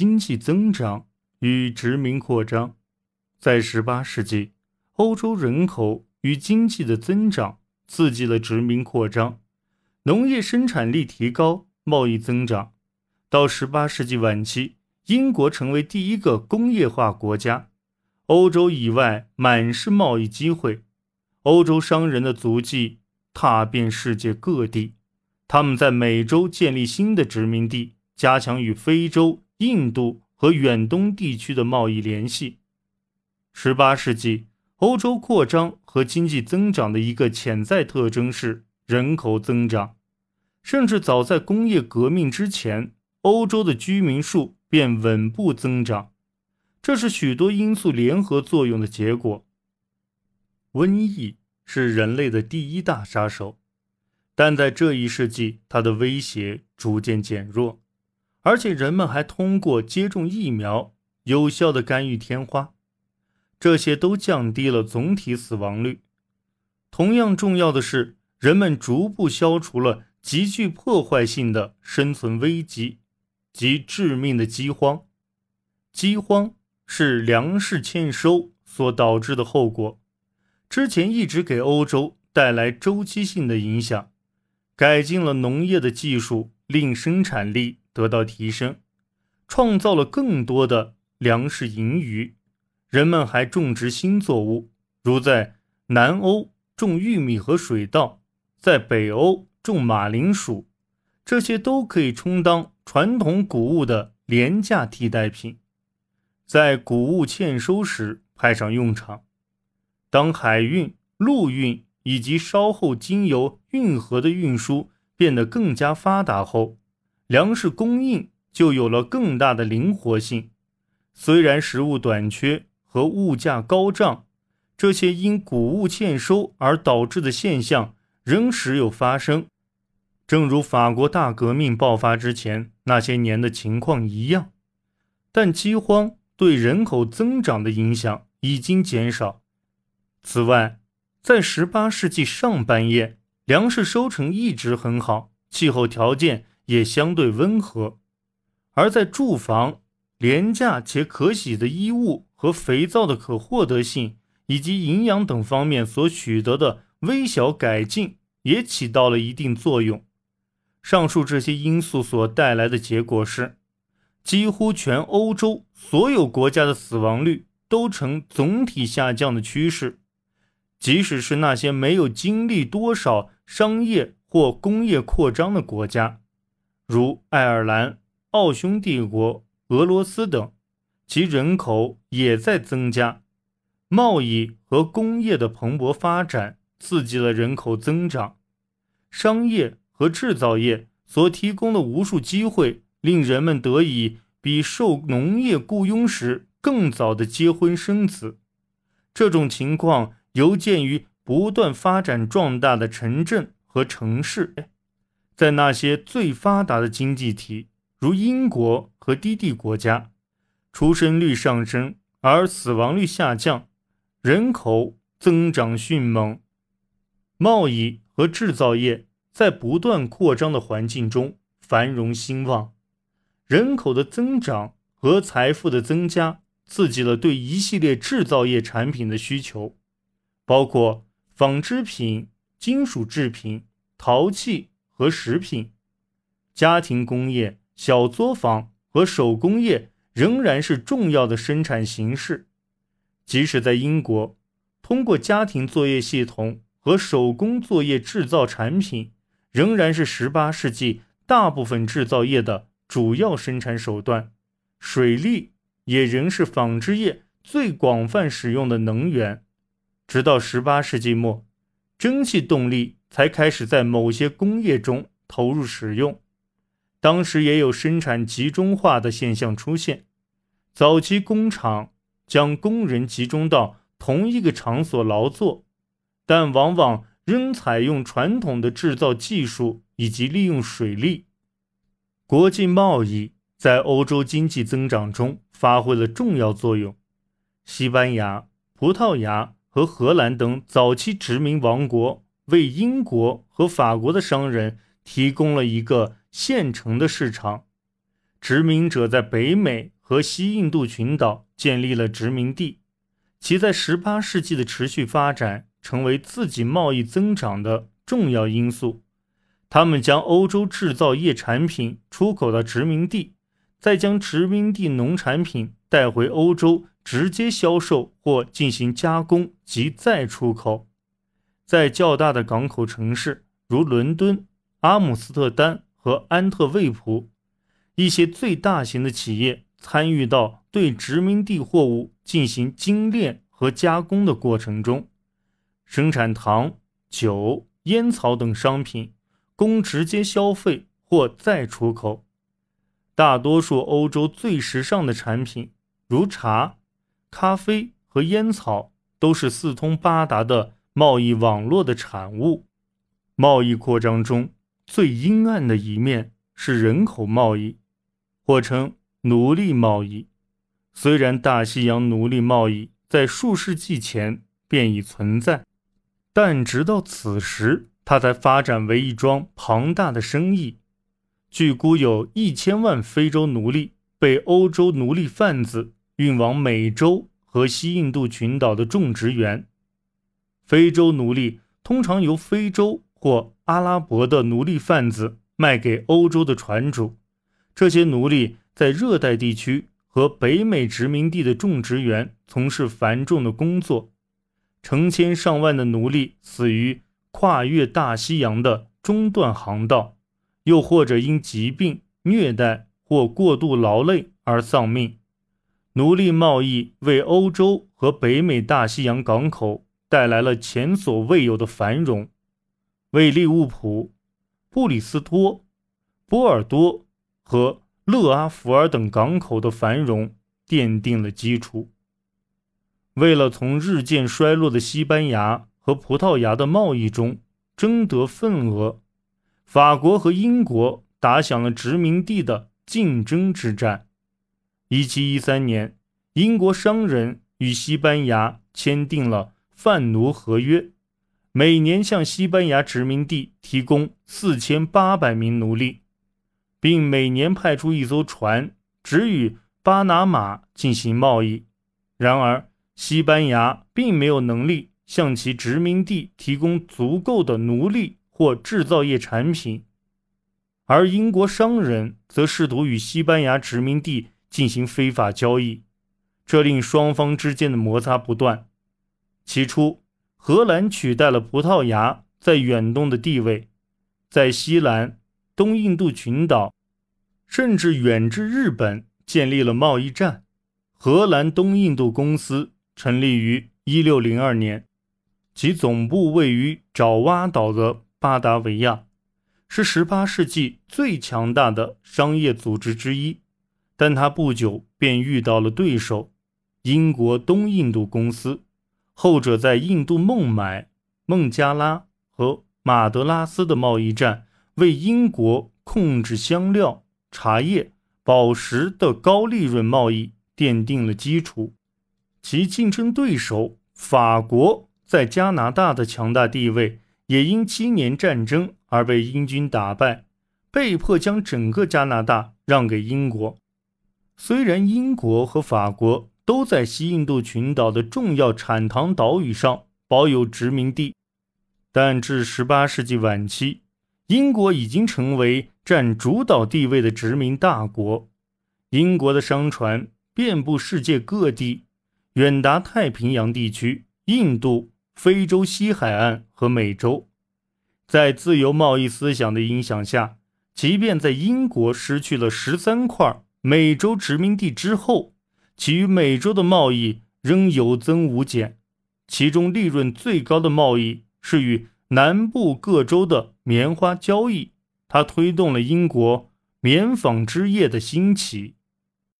经济增长与殖民扩张。在18世纪，欧洲人口与经济的增长刺激了殖民扩张，农业生产力提高，贸易增长。到18世纪晚期，英国成为第一个工业化国家，欧洲以外满是贸易机会。欧洲商人的足迹踏遍世界各地，他们在美洲建立新的殖民地，加强与非洲、印度和远东地区的贸易联系。十八世纪，欧洲扩张和经济增长的一个潜在特征是人口增长，甚至早在工业革命之前，欧洲的居民数便稳步增长，这是许多因素联合作用的结果。瘟疫是人类的第一大杀手，但在这一世纪，它的威胁逐渐减弱，而且人们还通过接种疫苗有效的干预天花，这些都降低了总体死亡率。同样重要的是，人们逐步消除了极具破坏性的生存危机及致命的饥荒。饥荒是粮食欠收所导致的后果。之前一直给欧洲带来周期性的影响，改进了农业的技术，令生产力得到提升，创造了更多的粮食盈余。人们还种植新作物，如在南欧种玉米和水稻，在北欧种马铃薯，这些都可以充当传统谷物的廉价替代品，在谷物欠收时派上用场。当海运、陆运以及稍后经由运河的运输变得更加发达后，粮食供应就有了更大的灵活性。虽然食物短缺和物价高涨这些因谷物欠收而导致的现象仍时有发生，正如法国大革命爆发之前那些年的情况一样，但饥荒对人口增长的影响已经减少。此外，在18世纪上半叶，粮食收成一直很好，气候条件也相对温和。而在住房、廉价且可洗的衣物和肥皂的可获得性以及营养等方面所取得的微小改进，也起到了一定作用。上述这些因素所带来的结果是，几乎全欧洲所有国家的死亡率都呈总体下降的趋势。即使是那些没有经历多少商业或工业扩张的国家，如爱尔兰、奥匈帝国、俄罗斯等，其人口也在增加。贸易和工业的蓬勃发展刺激了人口增长，商业和制造业所提供的无数机会，令人们得以比受农业雇佣时更早的结婚生子。这种情况。尤见于不断发展壮大的城镇和城市，在那些最发达的经济体，如英国和低地国家，出生率上升而死亡率下降，人口增长迅猛，贸易和制造业在不断扩张的环境中繁荣兴旺，人口的增长和财富的增加刺激了对一系列制造业产品的需求。包括纺织品、金属制品、陶器和食品，家庭工业、小作坊和手工业仍然是重要的生产形式。即使在英国，通过家庭作业系统和手工作业制造产品，仍然是18世纪大部分制造业的主要生产手段。水力也仍是纺织业最广泛使用的能源。直到十八世纪末，蒸汽动力才开始在某些工业中投入使用。当时也有生产集中化的现象出现。早期工厂将工人集中到同一个场所劳作，但往往仍采用传统的制造技术以及利用水利。国际贸易在欧洲经济增长中发挥了重要作用。西班牙、葡萄牙。和荷兰等早期殖民王国为英国和法国的商人提供了一个现成的市场，殖民者在北美和西印度群岛建立了殖民地，其在18世纪的持续发展成为自己贸易增长的重要因素。他们将欧洲制造业产品出口到殖民地，再将殖民地农产品带回欧洲，直接销售或进行加工及再出口。在较大的港口城市，如伦敦、阿姆斯特丹和安特卫普，一些最大型的企业参与到对殖民地货物进行精炼和加工的过程中，生产糖、酒、烟草等商品。供直接消费或再出口。大多数欧洲最时尚的产品，如茶、咖啡和烟草，都是四通八达的贸易网络的产物。贸易扩张中最阴暗的一面是人口贸易，或称奴隶贸易。虽然大西洋奴隶贸易在数世纪前便已存在，但直到此时。它才发展为一桩庞大的生意。据估，有一千万非洲奴隶被欧洲奴隶贩子运往美洲和西印度群岛的种植园。非洲奴隶通常由非洲或阿拉伯的奴隶贩子卖给欧洲的船主。这些奴隶在热带地区和北美殖民地的种植园从事繁重的工作。成千上万的奴隶死于。跨越大西洋的中断航道，又或者因疾病、虐待或过度劳累而丧命。奴隶贸易为欧洲和北美大西洋港口带来了前所未有的繁荣，为利物浦、布里斯托、波尔多和勒阿弗尔等港口的繁荣奠定了基础。为了从日渐衰落的西班牙。和葡萄牙的贸易中争得份额，法国和英国打响了殖民地的竞争之战。一七一三年，英国商人与西班牙签订了贩奴合约，每年向西班牙殖民地提供四千八百名奴隶，并每年派出一艘船只与巴拿马进行贸易。然而，西班牙并没有能力。向其殖民地提供足够的奴隶或制造业产品，而英国商人则试图与西班牙殖民地进行非法交易，这令双方之间的摩擦不断。起初，荷兰取代了葡萄牙在远东的地位，在西兰、东印度群岛，甚至远至日本建立了贸易站。荷兰东印度公司成立于1602年。其总部位于爪哇岛的巴达维亚，是18世纪最强大的商业组织之一。但他不久便遇到了对手——英国东印度公司。后者在印度孟买、孟加拉和马德拉斯的贸易战，为英国控制香料、茶叶、宝石的高利润贸易奠定了基础。其竞争对手法国。在加拿大的强大地位也因七年战争而被英军打败，被迫将整个加拿大让给英国。虽然英国和法国都在西印度群岛的重要产糖岛屿上保有殖民地，但至18世纪晚期，英国已经成为占主导地位的殖民大国。英国的商船遍布世界各地，远达太平洋地区、印度。非洲西海岸和美洲，在自由贸易思想的影响下，即便在英国失去了十三块美洲殖民地之后，其与美洲的贸易仍有增无减。其中利润最高的贸易是与南部各州的棉花交易，它推动了英国棉纺织业的兴起。